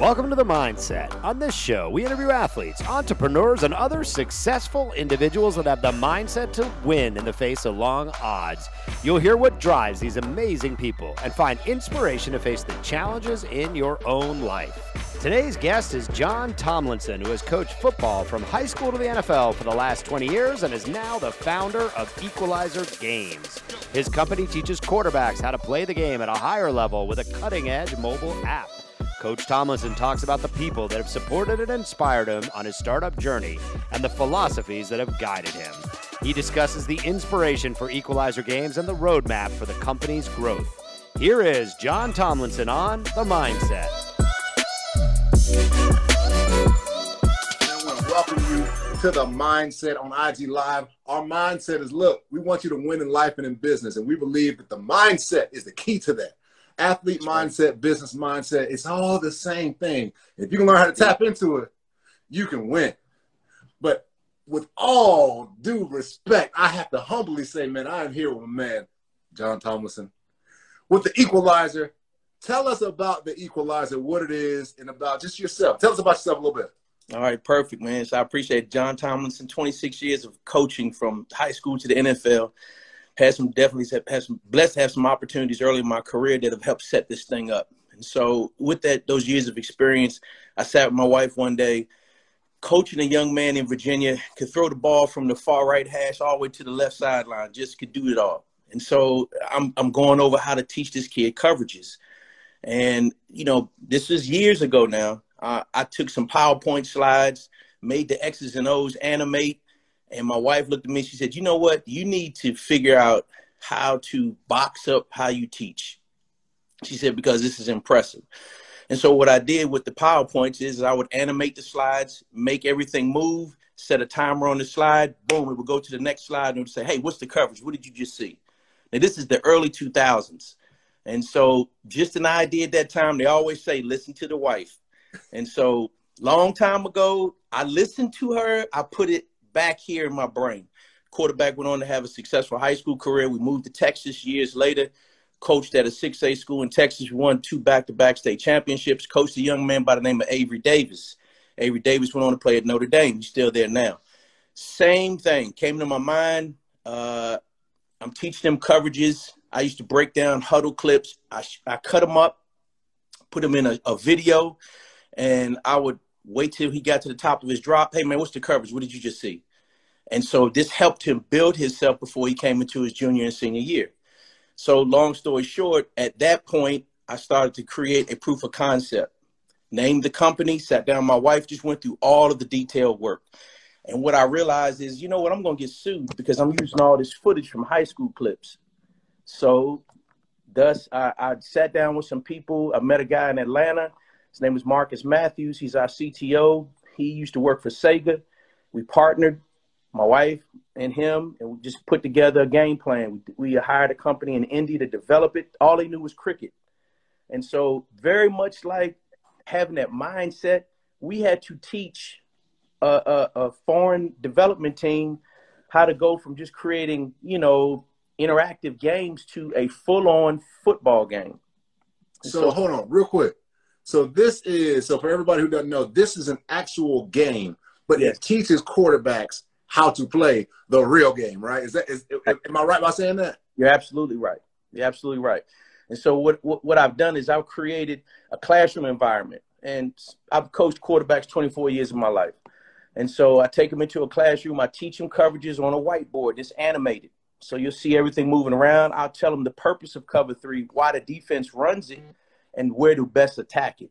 Welcome to The Mindset. On this show, we interview athletes, entrepreneurs, and other successful individuals that have the mindset to win in the face of long odds. You'll hear what drives these amazing people and find inspiration to face the challenges in your own life. Today's guest is John Tomlinson, who has coached football from high school to the NFL for the last 20 years and is now the founder of Equalizer Games. His company teaches quarterbacks how to play the game at a higher level with a cutting edge mobile app. Coach Tomlinson talks about the people that have supported and inspired him on his startup journey and the philosophies that have guided him. He discusses the inspiration for Equalizer Games and the roadmap for the company's growth. Here is John Tomlinson on The Mindset. I want to welcome you to the mindset on IG Live. Our mindset is look, we want you to win in life and in business, and we believe that the mindset is the key to that athlete mindset, business mindset, it's all the same thing. If you can learn how to tap into it, you can win. But with all due respect, I have to humbly say, man, I am here with my man, John Tomlinson, with the equalizer. Tell us about the equalizer, what it is, and about just yourself. Tell us about yourself a little bit. All right, perfect, man. So I appreciate John Tomlinson, 26 years of coaching from high school to the NFL had some definitely had some blessed have some opportunities early in my career that have helped set this thing up. And so with that those years of experience, I sat with my wife one day, coaching a young man in Virginia, could throw the ball from the far right hash all the way to the left sideline, just could do it all. And so I'm I'm going over how to teach this kid coverages. And you know, this is years ago now. Uh, I took some PowerPoint slides, made the X's and O's animate, and my wife looked at me. She said, "You know what? You need to figure out how to box up how you teach." She said because this is impressive. And so what I did with the PowerPoints is I would animate the slides, make everything move, set a timer on the slide, boom, it would go to the next slide and it would say, hey, what's the coverage? What did you just see? Now, this is the early 2000s. And so just an idea at that time, they always say, listen to the wife. And so long time ago, I listened to her. I put it back here in my brain. Quarterback went on to have a successful high school career. We moved to Texas years later, coached at a 6A school in Texas, won two back to back state championships, coached a young man by the name of Avery Davis. Avery Davis went on to play at Notre Dame. He's still there now. Same thing came to my mind. Uh, I'm teaching them coverages. I used to break down Hudl clips. I, I cut them up, put them in a, a video, and I would wait till he got to the top of his drop. Hey man, what's the coverage? What did you just see? And so this helped him build himself before he came into his junior and senior year. So long story short, at that point, I started to create a proof of concept. Named the company, sat down. My wife just went through all of the detailed work. And what I realized is, you know what, I'm going to get sued because I'm using all this footage from high school clips. So, thus, I, I sat down with some people. I met a guy in Atlanta his name is Marcus Matthews. He's our CTO. He used to work for Sega. We partnered, my wife and him, and we just put together a game plan. We, we hired a company in India to develop it. All he knew was cricket. And so, very much like having that mindset, we had to teach a, a, a foreign development team how to go from just creating, you know, interactive games to a full-on football game. So, so, hold on, real quick. So this is so for everybody who doesn't know, this is an actual game, but yes. it teaches quarterbacks how to play the real game, right? Is that is am I right by saying that? You're absolutely right. You're absolutely right. And so what, what, I've done is I've created a classroom environment, and I've coached quarterbacks 24 years of my life. And so I take them into a classroom. I teach them coverages on a whiteboard, just animated. So you'll see everything moving around. I'll tell them the purpose of cover three, why the defense runs it, and where to best attack it.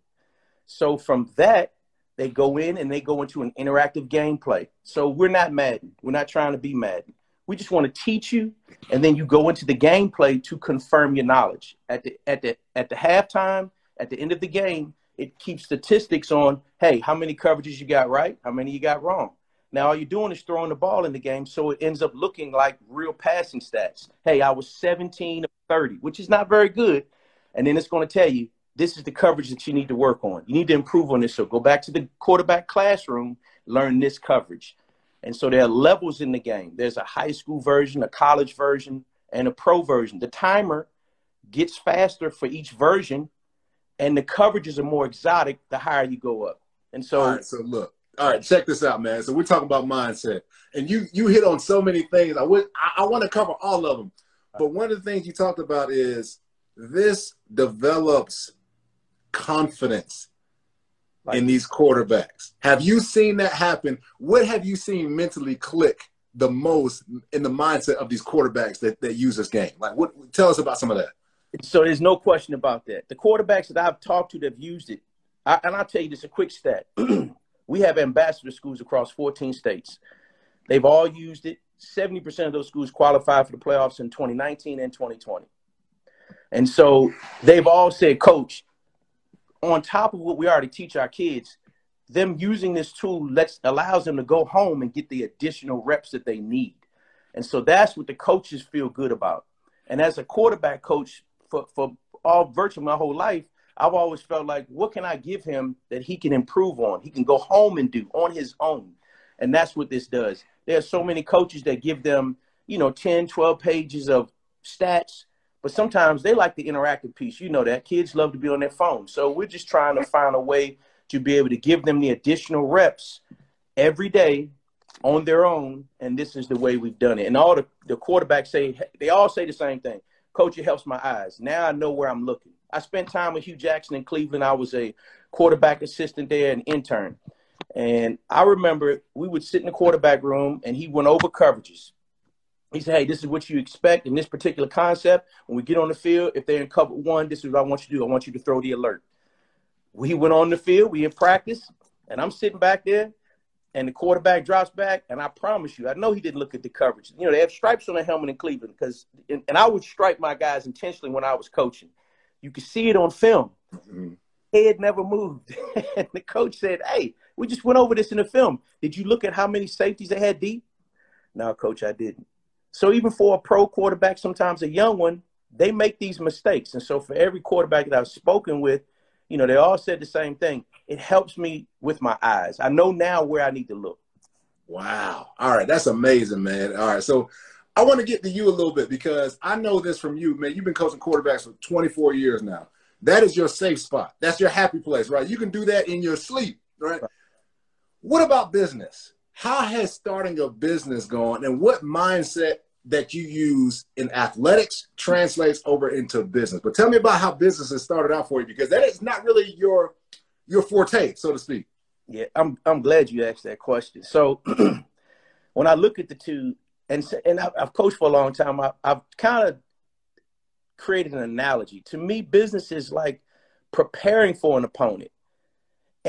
So from that, they go in and they go into an interactive gameplay. So we're not Madden. We're not trying to be Madden. We just want to teach you, and then you go into the gameplay to confirm your knowledge. At the at the at the halftime, at the end of the game, it keeps statistics on, hey, how many coverages you got right, how many you got wrong. Now all you're doing is throwing the ball in the game, so it ends up looking like real passing stats. Hey, I was 17 of 30, which is not very good, and then it's going to tell you this is the coverage that you need to work on. You need to improve on this. So go back to the quarterback classroom, learn this coverage. And so there are levels in the game. There's a high school version, a college version, and a pro version. The timer gets faster for each version and the coverages are more exotic the higher you go up. And so, all right, so look, all right, check this out, man. So we're talking about mindset, and you you hit on so many things. I would I, I want to cover all of them, but one of the things you talked about is this develops confidence like, in these quarterbacks. Have you seen that happen? What have you seen mentally click the most in the mindset of these quarterbacks that, that use this game? Like, what? Tell us about some of that. So there's no question about that. The quarterbacks that I've talked to that have used it, I, and I'll tell you this a quick stat. we have ambassador schools across 14 states. They've all used it. 70% of those schools qualified for the playoffs in 2019 and 2020. And so they've all said, Coach, on top of what we already teach our kids, them using this tool lets allows them to go home and get the additional reps that they need. And so that's what the coaches feel good about. And as a quarterback coach for, for all virtually my whole life, I've always felt like, what can I give him that he can improve on? He can go home and do on his own. And that's what this does. There are so many coaches that give them, you know, 10, 12 pages of stats but sometimes they like the interactive piece. You know that kids love to be on their phone. So we're just trying to find a way to be able to give them the additional reps every day on their own. And this is the way we've done it. And all the, the quarterbacks say, they all say the same thing. Coach, it helps my eyes. Now I know where I'm looking. I spent time with Hue Jackson in Cleveland. I was a quarterback assistant there, an intern. And I remember we would sit in the quarterback room and he went over coverages he said, hey, this is what you expect in this particular concept. When we get on the field, if they're in cover one, this is what I want you to do. I want you to throw the alert. We went on the field, we in practice, and I'm sitting back there, and the quarterback drops back, and I promise you, I know he didn't look at the coverage. You know, they have stripes on the helmet in Cleveland because, and, and I would stripe my guys intentionally when I was coaching. You could see it on film. Mm-hmm. Head never moved. and the coach said, hey, we just went over this in the film. Did you look at how many safeties they had deep? No, coach, I didn't. So even for a pro quarterback, sometimes a young one, they make these mistakes. And so for every quarterback that I've spoken with, you know, they all said the same thing. It helps me with my eyes. I know now where I need to look. Wow. All right. That's amazing, man. All right. So I want to get to you a little bit because I know this from you, man. You've been coaching quarterbacks for 24 years now. That is your safe spot. That's your happy place, right? You can do that in your sleep, right? right. What about business? How has starting a business gone and what mindset that you use in athletics translates over into business? But tell me about how business has started out for you because that is not really your your forte so to speak. Yeah i'm i'm glad you asked that question. So when i look at the two and and i've coached for a long time I, i've kind of created an analogy. To me business is like preparing for an opponent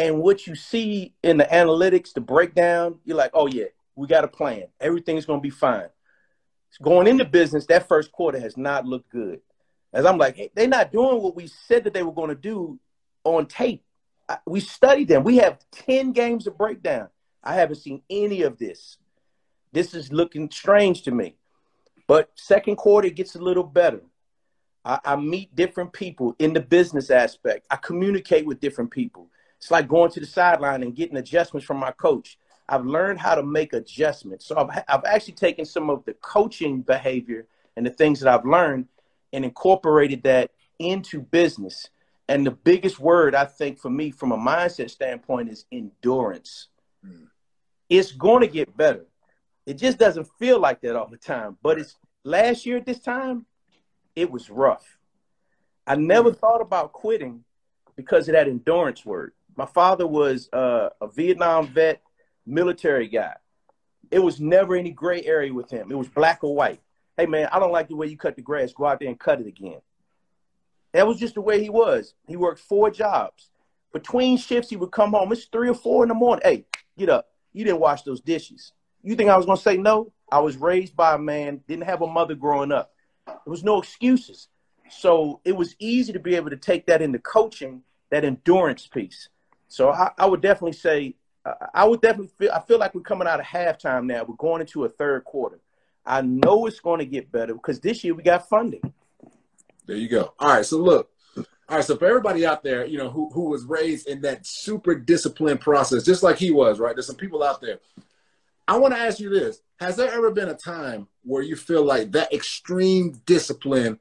and what you see in the analytics, the breakdown, you're like, oh, yeah, we got a plan. Everything's going to be fine. Going into business, that first quarter has not looked good. As I'm like, hey, they're not doing what we said that they were going to do on tape. We studied them. We have 10 games of breakdown. I haven't seen any of this. This is looking strange to me. But second quarter gets a little better. I, I meet different people in the business aspect. I communicate with different people. It's like going to the sideline and getting adjustments from my coach. I've learned how to make adjustments. So I've, I've actually taken some of the coaching behavior and the things that I've learned and incorporated that into business. And the biggest word I think for me from a mindset standpoint is endurance. Mm. It's going to get better. It just doesn't feel like that all the time. But it's last year at this time, it was rough. I never mm. thought about quitting because of that endurance word. My father was uh, a Vietnam vet, military guy. It was never any gray area with him. It was black or white. Hey man, I don't like the way you cut the grass. Go out there and cut it again. That was just the way he was. He worked four jobs. Between shifts, he would come home. It's three or four in the morning. Hey, get up. You didn't wash those dishes. You think I was going to say no? I was raised by a man, didn't have a mother growing up. There was no excuses. So it was easy to be able to take that into coaching, that endurance piece. So I, I would definitely say, I would definitely feel, I feel like we're coming out of halftime now. We're going into a third quarter. I know it's going to get better because this year we got funding. There you go. All right. So look, all right. So for everybody out there, you know, who, who was raised in that super disciplined process, just like he was, right? There's some people out there. I want to ask you this. Has there ever been a time where you feel like that extreme discipline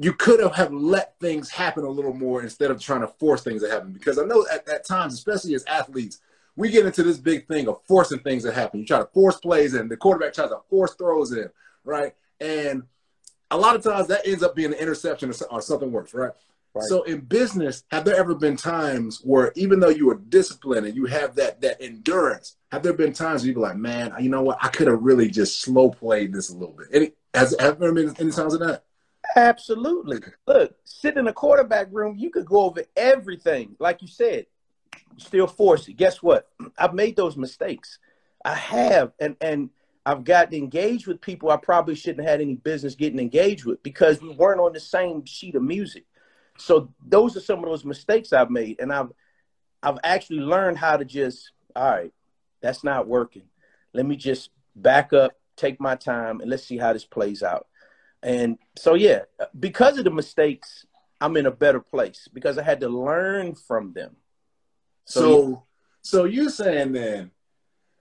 you could have, have let things happen a little more instead of trying to force things to happen. Because I know at, at times, especially as athletes, we get into this big thing of forcing things to happen. You try to force plays in, the quarterback tries to force throws in, right? And a lot of times that ends up being an interception or, or something worse, right? right? So in business, have there ever been times where even though you are disciplined and you have that that endurance, have there been times where you be like, man, you know what? I could have really just slow played this a little bit. Any has have there been any times of that? Absolutely. Look, sitting in the quarterback room, you could go over everything. Like you said, still force it. Guess what? I've made those mistakes. I have, and and I've gotten engaged with people I probably shouldn't have had any business getting engaged with because we weren't on the same sheet of music. So those are some of those mistakes I've made, and I've I've actually learned how to just all right, that's not working. Let me just back up, take my time, and let's see how this plays out. And so yeah, because of the mistakes, I'm in a better place because I had to learn from them. So, so, so you saying then,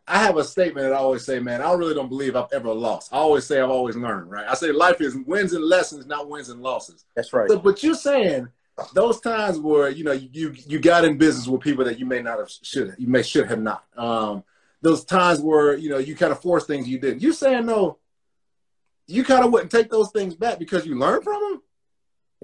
I have a statement that I always say, man, I really don't believe I've ever lost. I always say I've always learned, right? I say life is wins and lessons, not wins and losses. That's right. So, but you're saying those times where you know you you got in business with people that you may not have should you may should have not. Um, those times where you know you kind of force things you did. You saying no? You kind of wouldn't take those things back because you learned from them.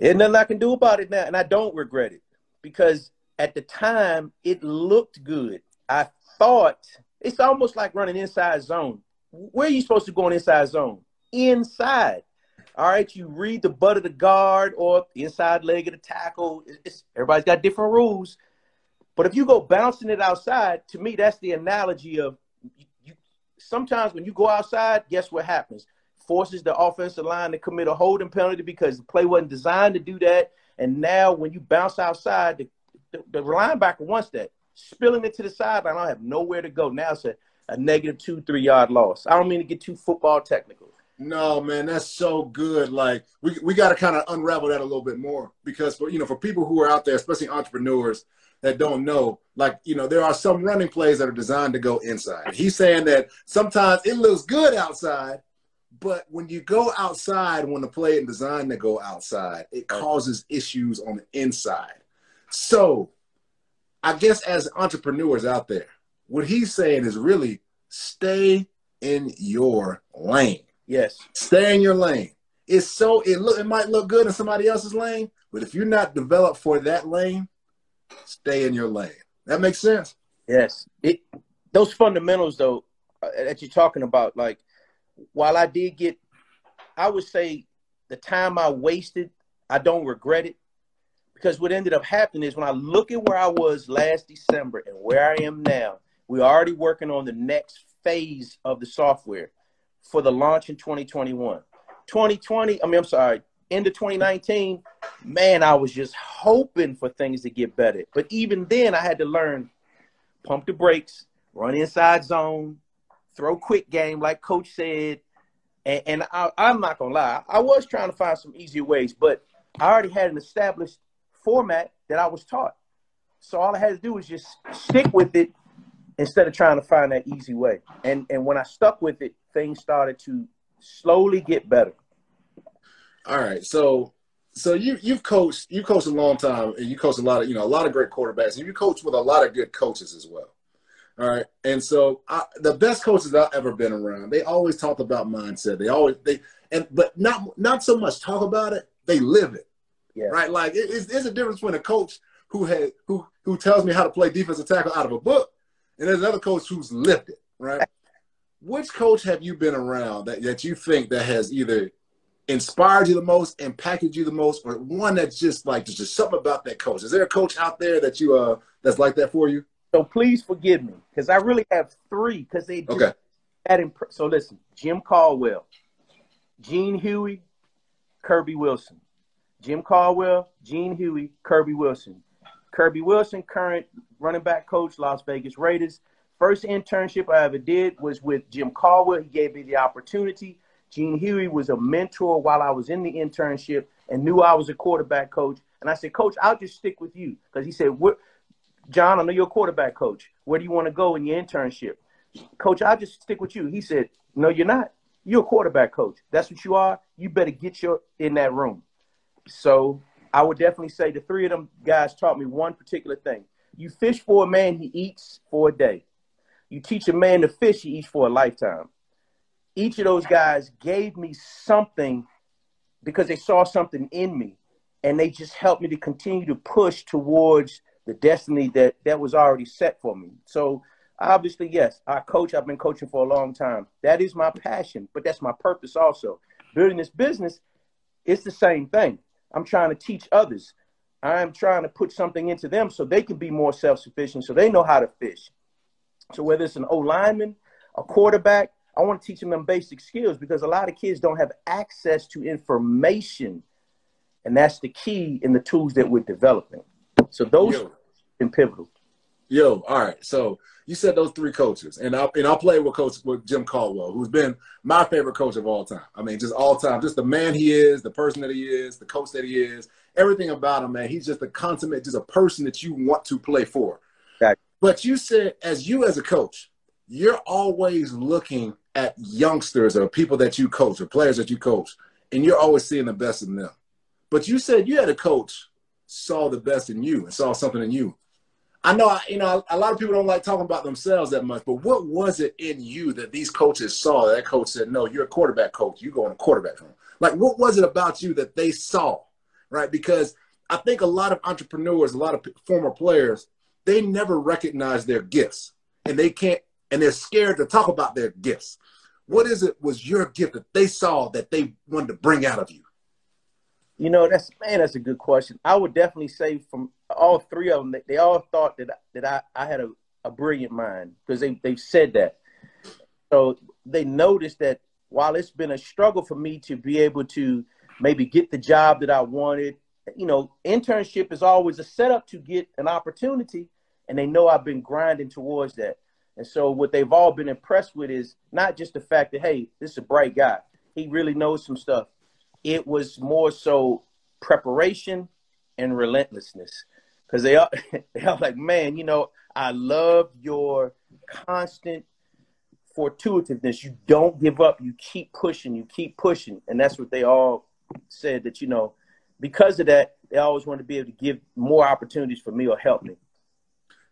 Ain't nothing I can do about it now, and I don't regret it because at the time it looked good. I thought it's almost like running inside zone. Where are you supposed to go in inside zone? Inside. All right, you read the butt of the guard or the inside leg of the tackle. It's, everybody's got different rules. But if you go bouncing it outside, to me, that's the analogy of you, you, sometimes when you go outside, guess what happens? Forces the offensive line to commit a holding penalty because the play wasn't designed to do that. And now when you bounce outside, the the, the linebacker wants that. Spilling it to the sideline, I don't have nowhere to go. Now it's a, a negative two, three yard loss. I don't mean to get too football technical. No, man, that's so good. Like we we got to kind of unravel that a little bit more because for you know for people who are out there, especially entrepreneurs that don't know, like you know there are some running plays that are designed to go inside. He's saying that sometimes it looks good outside, but when you go outside, when the play is designed to go outside, it causes issues on the inside. So, I guess as entrepreneurs out there, what he's saying is really stay in your lane. Yes. Stay in your lane. It's so it look it might look good in somebody else's lane, but if you're not developed for that lane, stay in your lane. That makes sense. Yes. It those fundamentals though uh, that you're talking about, like while I did get, I would say the time I wasted, I don't regret it because what ended up happening is when I look at where I was last December and where I am now, we're already working on the next phase of the software for the launch in 2021. 2020, I mean, I'm sorry, into 2019, man, I was just hoping for things to get better. But even then, I had to learn pump the brakes, run inside zone, throw quick game, like coach said. And, and I, I'm not to lie, I was trying to find some easier ways, but I already had an established format that I was taught. So all I had to do was just stick with it instead of trying to find that easy way. And and when I stuck with it, things started to slowly get better. All right. So so you you've coached you coached a long time and you coached a lot of you know a lot of great quarterbacks and you coached with a lot of good coaches as well. All right. And so I, the best coaches I've ever been around, they always talked about mindset. They always they and but not not so much talk about it, they live it. Yeah. Right. Like it, it's, it's a difference between a coach who had who who tells me how to play defensive tackle out of a book, and there's another coach who's lived it. Right. Which coach have you been around that, that you think that has either inspired you the most, impacted you the most, or one that's just like there's just something about that coach? Is there a coach out there that you uh that's like that for you? So please forgive me because I really have three because they just okay. That imp- so listen, Jim Caldwell, Gene Huey, Kirby Wilson. Jim Caldwell, Gene Huey, Kirby Wilson. Kirby Wilson, current running back coach, Las Vegas Raiders. First internship I ever did was with Jim Caldwell. He gave me the opportunity. Gene Huey was a mentor while I was in the internship and knew I was a quarterback coach. And I said, Coach, I'll just stick with you. Because he said, what, John, I know you're a quarterback coach. Where do you want to go in your internship? Coach, I'll just stick with you. He said, No, you're not. You're a quarterback coach. That's what you are. You better get your in that room. So I would definitely say the three of them guys taught me one particular thing. You fish for a man, he eats for a day. You teach a man to fish, he eats for a lifetime. Each of those guys gave me something because they saw something in me and they just helped me to continue to push towards the destiny that that was already set for me. So obviously, yes, I coach. I've been coaching for a long time. That is my passion, but that's my purpose also. Building this business, it's the same thing. I'm trying to teach others. I'm trying to put something into them so they can be more self-sufficient, so they know how to fish. So whether it's an O lineman, a quarterback, I want to teach them them basic skills because a lot of kids don't have access to information, and that's the key in the tools that we're developing. So those Yo. been pivotal. Yo, all right. So you said those three coaches, and I and I played with Coach with Jim Caldwell, who's been my favorite coach of all time. I mean, just all time, just the man he is, the person that he is, the coach that he is, everything about him, man. He's just a consummate, just a person that you want to play for. Exactly. But you said, as you as a coach, you're always looking at youngsters or people that you coach or players that you coach, and you're always seeing the best in them. But you said you had a coach saw the best in you and saw something in you. I know, I, you know, a lot of people don't like talking about themselves that much, but what was it in you that these coaches saw? That coach said, "No, you're a quarterback coach. You go in a quarterback room." Like, what was it about you that they saw, right? Because I think a lot of entrepreneurs, a lot of former players, they never recognize their gifts, and they can't, and they're scared to talk about their gifts. What is it was your gift that they saw that they wanted to bring out of you? You know, that's man, that's a good question. I would definitely say from all three of them, they, they all thought that that I, I had a, a brilliant mind because they they said that. So they noticed that while it's been a struggle for me to be able to maybe get the job that I wanted, you know, internship is always a setup to get an opportunity, and they know I've been grinding towards that. And so what they've all been impressed with is not just the fact that hey, this is a bright guy. He really knows some stuff. It was more so preparation and relentlessness because they are they are like, man, you know, I love your constant fortuitiveness. You don't give up. You keep pushing. You keep pushing, and that's what they all said. That you know, because of that, they always want to be able to give more opportunities for me or help me.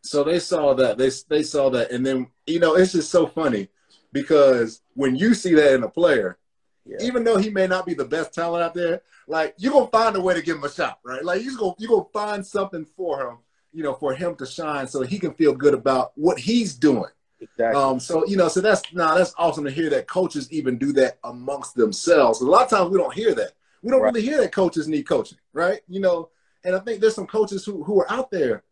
So they saw that. They they saw that, and then you know, it's just so funny because when you see that in a player, yeah. Even though he may not be the best talent out there, like you're gonna find a way to give him a shot, right? Like you're gonna you're gonna find something for him, you know, for him to shine, so he can feel good about what he's doing. Exactly. Um, so you know, so that's now nah, that's awesome to hear that coaches even do that amongst themselves. A lot of times we don't hear that. We don't right. really hear that coaches need coaching, right? You know, and I think there's some coaches who who are out there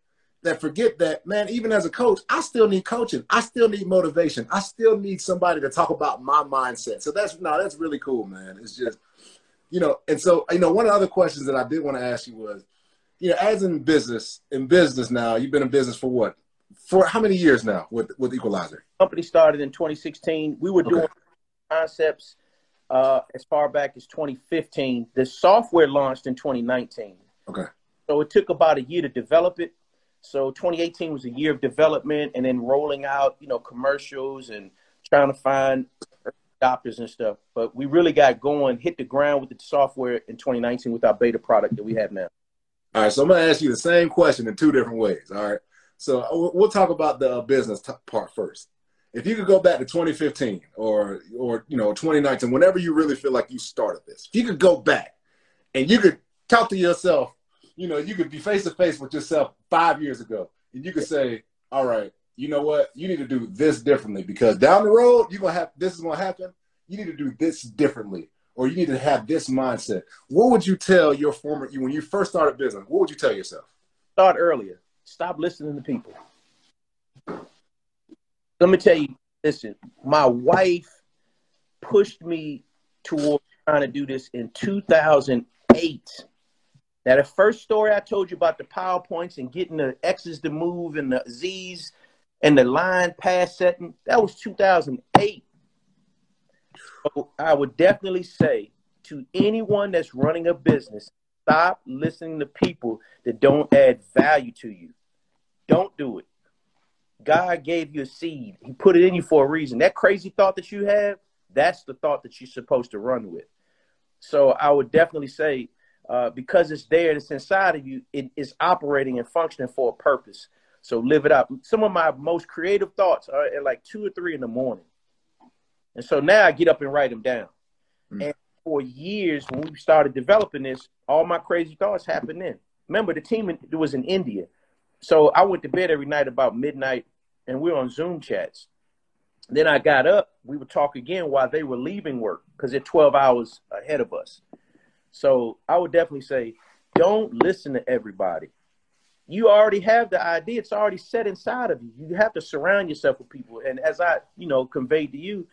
that forget that, man, even as a coach, I still need coaching. I still need motivation. I still need somebody to talk about my mindset. So that's no, that's really cool, man. It's just, you know, and so you know, one of the other questions that I did want to ask you was, you know, as in business, in business now, you've been in business for what? For how many years now with with Equalizer? Company started in 2016. We were doing concepts uh, as far back as 2015. The software launched in 2019. Okay. So it took about a year to develop it so 2018 was a year of development and then rolling out, you know, commercials and trying to find adopters and stuff. But we really got going, hit the ground with the software in 2019 with our beta product that we have now. All right, so I'm to ask you the same question in two different ways. All right, so uh, we'll talk about the business part first. If you could go back to 2015 or or you know 2019, whenever you really feel like you started this, if you could go back and you could talk to yourself you know, you could be face to face with yourself five years ago, and you could say, "All right, you know what? You need to do this differently because down the road you're gonna have this is gonna happen. You need to do this differently, or you need to have this mindset." What would you tell your former you when you first started business? What would you tell yourself? Start earlier. Stop listening to people. Let me tell you. Listen, my wife pushed me towards trying to do this in 2008 now, the first story I told you about the PowerPoints and getting the X's to move and the Z's and the line pass setting, that was 2008. So I would definitely say to anyone that's running a business, stop listening to people that don't add value to you. Don't do it. God gave you a seed. He put it in you for a reason. That crazy thought that you have, that's the thought that you're supposed to run with. So I would definitely say uh, because it's there, it's inside of you, it is operating and functioning for a purpose. So live it up. Some of my most creative thoughts are at like two or three in the morning. And so now I get up and write them down. Mm. And for years, when we started developing this, all my crazy thoughts happened then. Remember, the team was in India. So I went to bed every night about midnight, and we were on Zoom chats. Then I got up. We would talk again while they were leaving work because they're 12 hours ahead of us. So I would definitely say, don't listen to everybody. You already have the idea; it's already set inside of you. You have to surround yourself with people. And as I, you know, conveyed to you,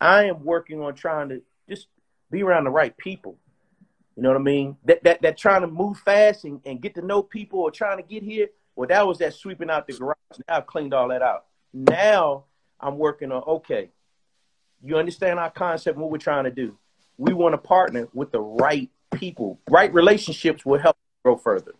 I am working on trying to just be around the right people. You know what I mean? That that that trying to move fast and, and get to know people or trying to get here. Well, that was that sweeping out the garage. Now I've cleaned all that out. Now I'm working on okay. You understand our concept what we're trying to do we want to partner with the right people. Right relationships will help grow further.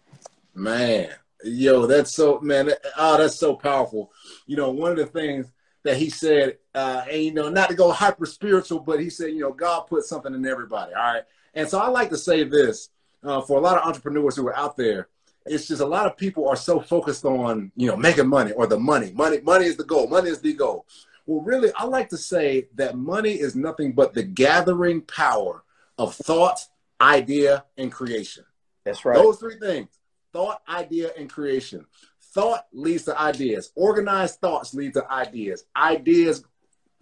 Man, yo, that's so man. Oh, that's so powerful. You know, one of the things that he said, uh, and you know, not to go hyper spiritual, but he said, you know, God put something in everybody. All right, and so I like to say this uh, for a lot of entrepreneurs who are out there. It's just a lot of people are so focused on you know making money or the money. Money, money is the goal. Money is the goal. Well, really, I like to say that money is nothing but the gathering power of thought, idea, and creation. That's right. Those three things thought, idea, and creation. Thought leads to ideas. Organized thoughts lead to ideas. Ideas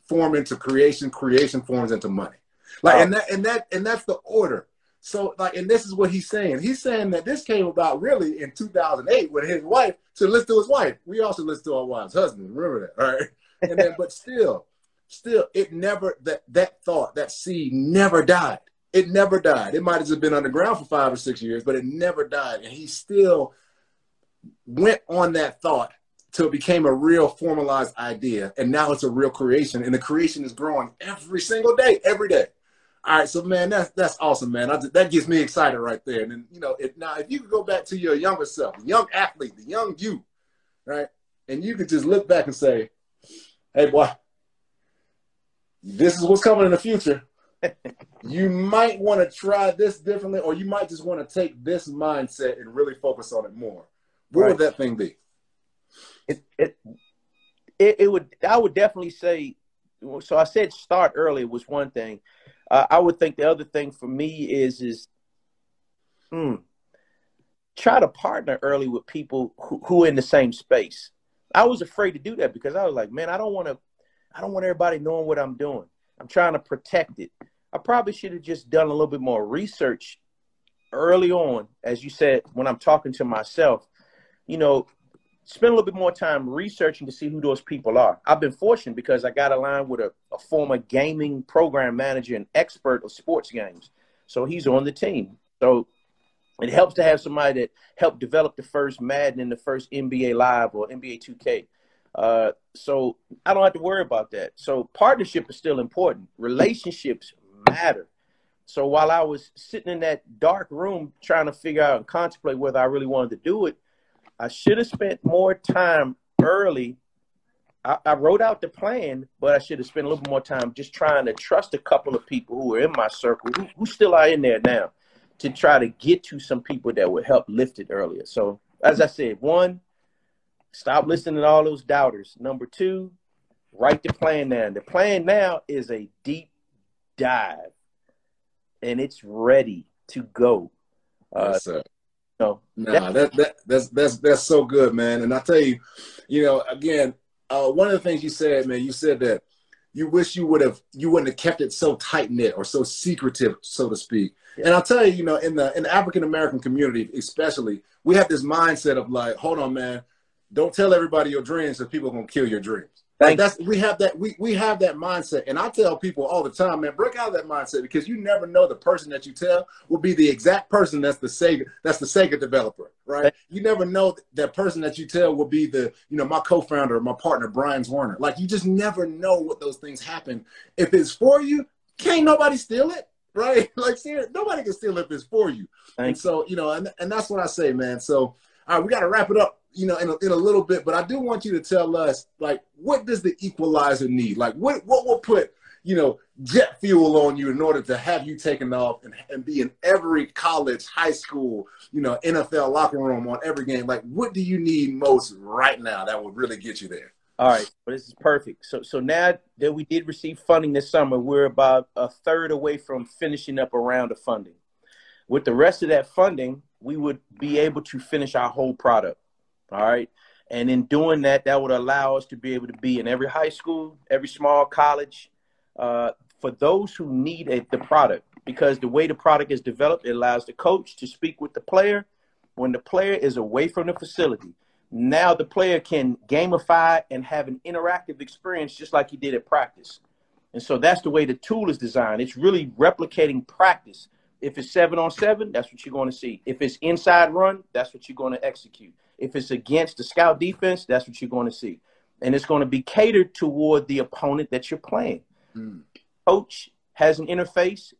form into creation. Creation forms into money. Like, and that, and that, and that's the order. So, like, and this is what he's saying. He's saying that this came about really in 2008 when his wife should listen to his wife. We also listen to our wives' husbands. Remember that, all right? And then, but still, still, it never that that thought, that seed never died. It never died. It might have been underground for five or six years, but it never died. And he still went on that thought till it became a real formalized idea. And now it's a real creation. And the creation is growing every single day, every day. All right, so man, that's that's awesome, man. I, that gets me excited right there. And then, you know, it, now if you could go back to your younger self, young athlete, the young you, right, and you could just look back and say, hey, boy, this is what's coming in the future. you might want to try this differently, or you might just want to take this mindset and really focus on it more. What right. would that thing be? It, it, it, it, would, I would definitely say, so I said start early was one thing. Uh, I would think the other thing for me is, is, hmm, try to partner early with people who, who are in the same space. I was afraid to do that because I was like, man, I don't want to, I don't want everybody knowing what I'm doing. I'm trying to protect it. I probably should have just done a little bit more research early on, as you said, when I'm talking to myself, you know, spend a little bit more time researching to see who those people are. I've been fortunate because I got aligned with a, a former gaming program manager and expert of sports games. So he's on the team. So it helps to have somebody that helped develop the first Madden and the first NBA Live or NBA 2K. Uh, so I don't have to worry about that. So partnership is still important. Relationships matter. So while I was sitting in that dark room trying to figure out and contemplate whether I really wanted to do it, I should have spent more time early. I, I wrote out the plan, but I should have spent a little bit more time just trying to trust a couple of people who are in my circle who, who still are in there now to try to get to some people that would help lift it earlier. So, as I said, one, stop listening to all those doubters. Number two, write the plan down. The plan now is a deep dive, and it's ready to go. Uh, yes, sir. No, nah, that, that that's that's that's so good, man. And I tell you, you know, again, uh, one of the things you said, man, you said that you wish you would have you wouldn't have kept it so tight knit or so secretive, so to speak. And I'll tell you, you know, in the in the African American community, especially, we have this mindset of like, hold on, man, don't tell everybody your dreams, because people are gonna kill your dreams. Like that's we have that we we have that mindset, and I tell people all the time, man, break out of that mindset because you never know the person that you tell will be the exact person that's the Sega that's the Sega developer, right? You never know that person that you tell will be the you know my co-founder, my partner, Brian Warner. Like you just never know what those things happen. If it's for you, can't nobody steal it right? Like, seriously, nobody can steal if it's for you. Thank and so, you know, and, and that's what I say, man. So, all right, we got to wrap it up, you know, in a, in a little bit, but I do want you to tell us, like, what does the equalizer need? Like, what, what will put, you know, jet fuel on you in order to have you taken off and, and be in every college, high school, you know, NFL locker room on every game. Like, what do you need most right now that would really get you there? All right, well, this is perfect. So, so now that we did receive funding this summer, we're about a third away from finishing up a round of funding. With the rest of that funding, we would be able to finish our whole product. All right. And in doing that, that would allow us to be able to be in every high school, every small college, uh, for those who need the product. Because the way the product is developed, it allows the coach to speak with the player when the player is away from the facility. Now the player can gamify and have an interactive experience just like he did at practice. And so that's the way the tool is designed. It's really replicating practice. If it's seven on seven, that's what you're going to see. If it's inside run, that's what you're going to execute. If it's against the scout defense, that's what you're going to see. And it's going to be catered toward the opponent that you're playing. Mm. Coach has an interface.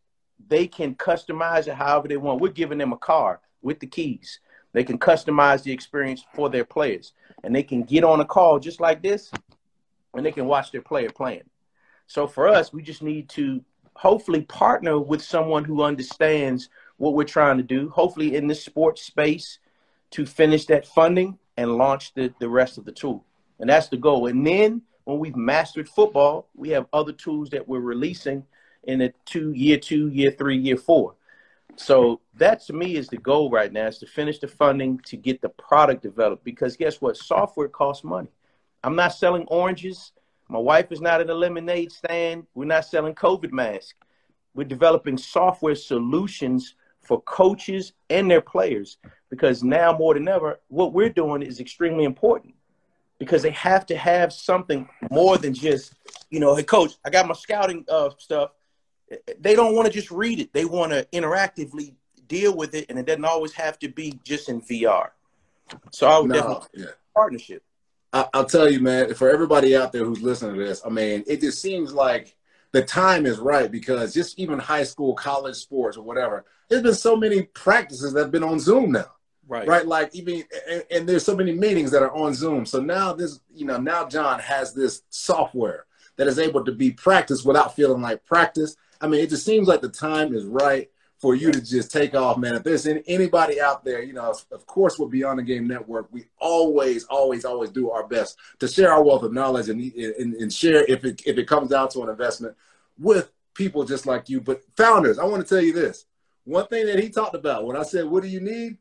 They can customize it however they want. We're giving them a car with the keys. They can customize the experience for their players. And they can get on a call just like this and they can watch their player playing. So for us, we just need to hopefully partner with someone who understands what we're trying to do, hopefully in this sports space to finish that funding and launch the, the rest of the tool. And that's the goal. And then when we've mastered football, we have other tools that we're releasing in the two, year two, year three, year four. So that to me is the goal right now is to finish the funding to get the product developed because guess what? Software costs money. I'm not selling oranges. My wife is not at a lemonade stand. We're not selling COVID masks. We're developing software solutions for coaches and their players because now more than ever, what we're doing is extremely important because they have to have something more than just, you know, hey, coach, I got my scouting uh, stuff. They don't want to just read it, they want to interactively deal with it, and it doesn't always have to be just in VR. So I would no, definitely yeah. partnership. I'll tell you, man, for everybody out there who's listening to this, I mean, it just seems like the time is right because just even high school, college sports, or whatever, there's been so many practices that have been on Zoom now. Right. Right. Like even and, and, there's so many meetings that are on Zoom. So now this, you know, now John has this software that is able to be practiced without feeling like practice. I mean, it just seems like the time is right for you to just take off, man. If there's any, anybody out there, you know, of course, we're Beyond the Game Network. We always, always, always do our best to share our wealth of knowledge and, and, and share if it, if it comes down to an investment with people just like you. But founders, I want to tell you this. One thing that he talked about when I said, What do you need?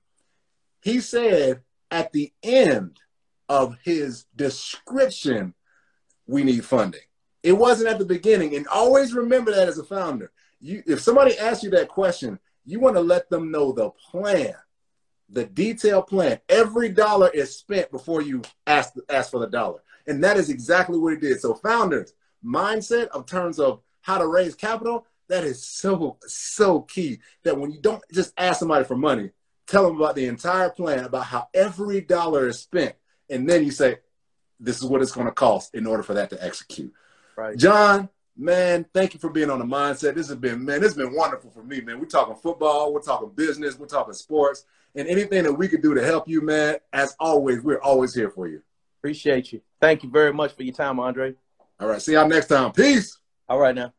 He said at the end of his description, we need funding. It wasn't at the beginning. And always remember that as a founder you if somebody asks you that question, you want to let them know the plan, the detailed plan. Every dollar is spent before you ask ask for the dollar, and that is exactly what he did. So, founders mindset of terms of how to raise capital that is so so key. That when you don't just ask somebody for money, tell them about the entire plan, about how every dollar is spent, and then you say, "This is what it's going to cost in order for that to execute." Right, John Man, thank you for being on the mindset. This has been, man, this has been wonderful for me, man. We're talking football, we're talking business, we're talking sports, and anything that we could do to help you, man, as always, we're always here for you. Appreciate you. Thank you very much for your time, Andre. All right. See y'all next time. Peace. All right now.